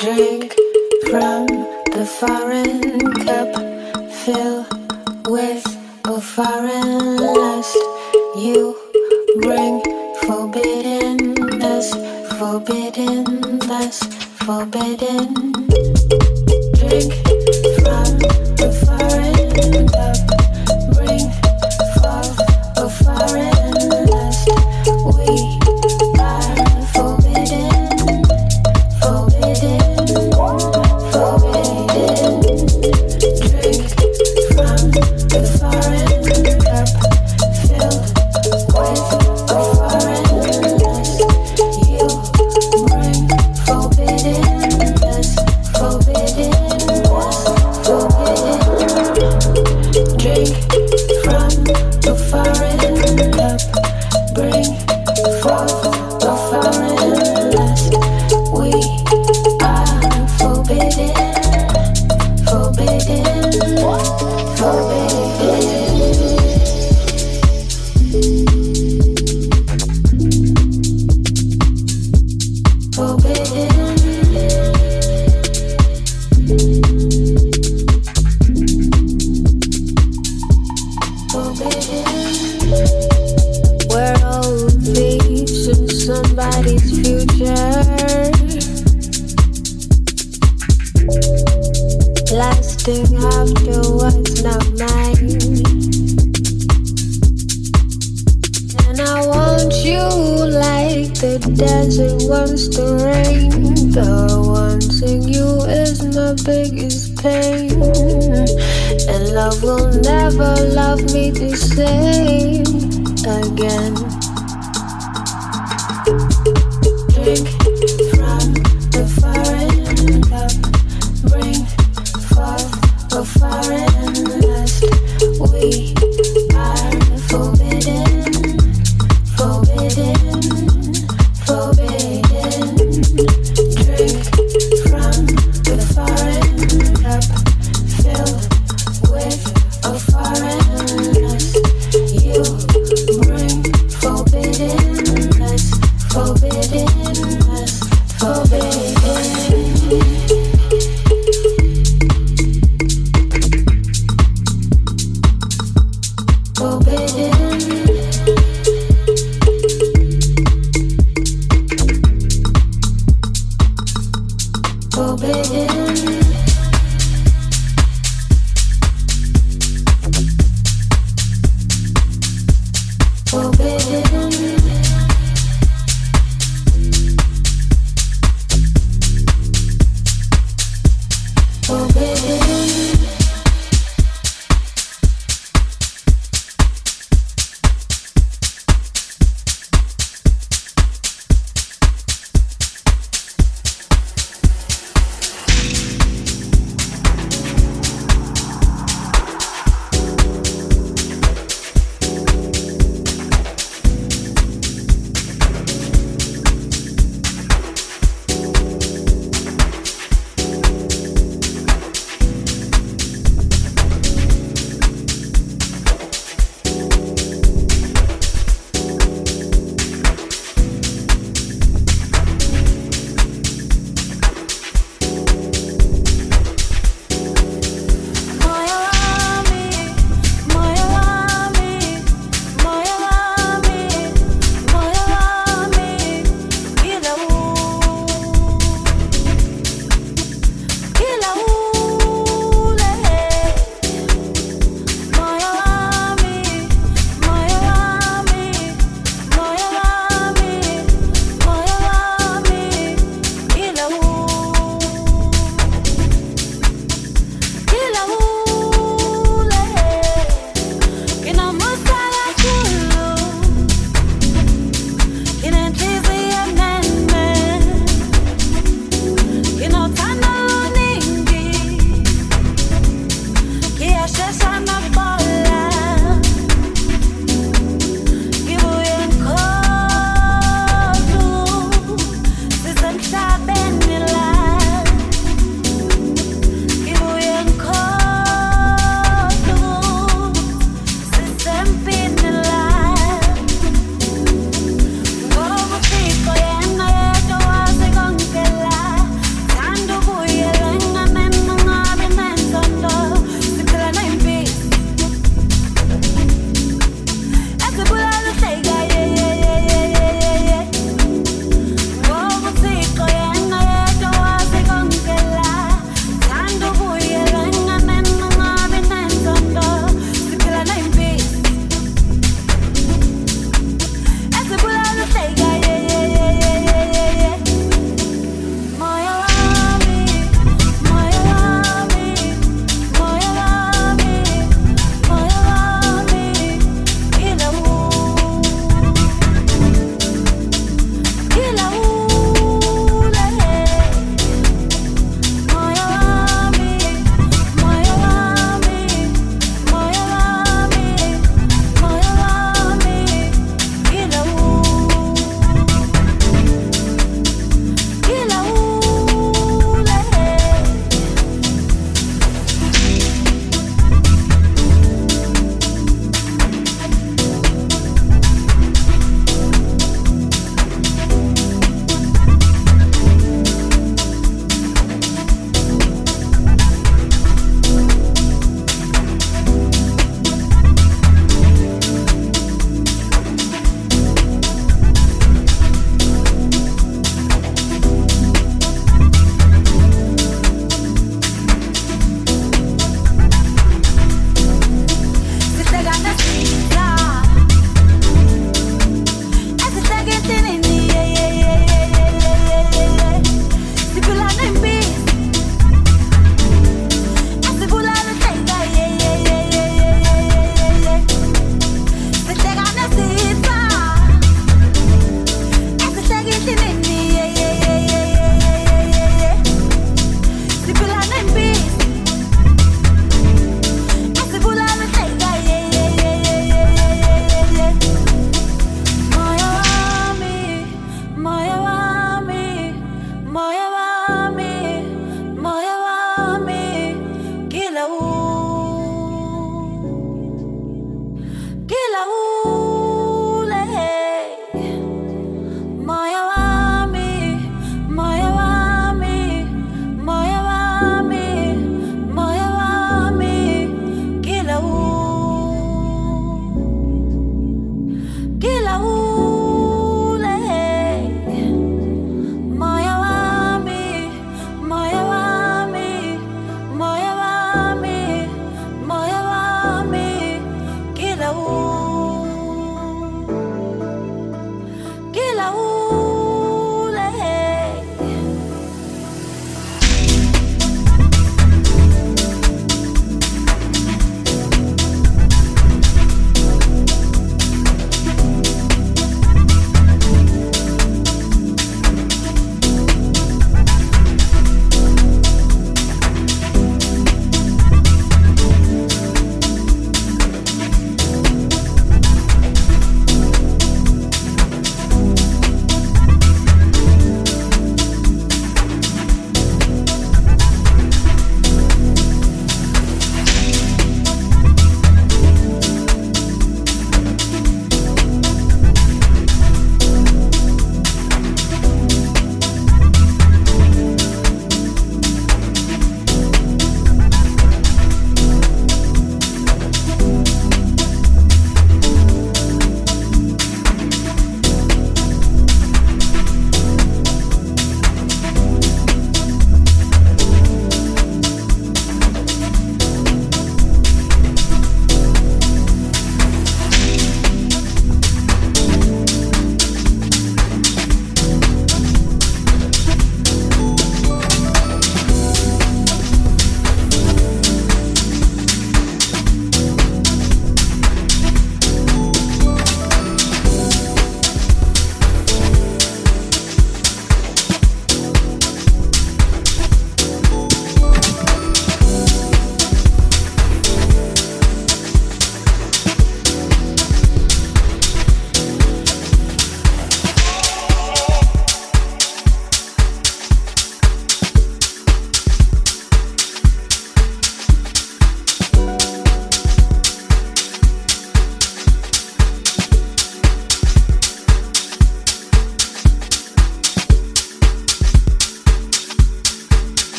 drink from the foreign cup Fill with a foreign lust. You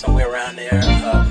somewhere around there. Um,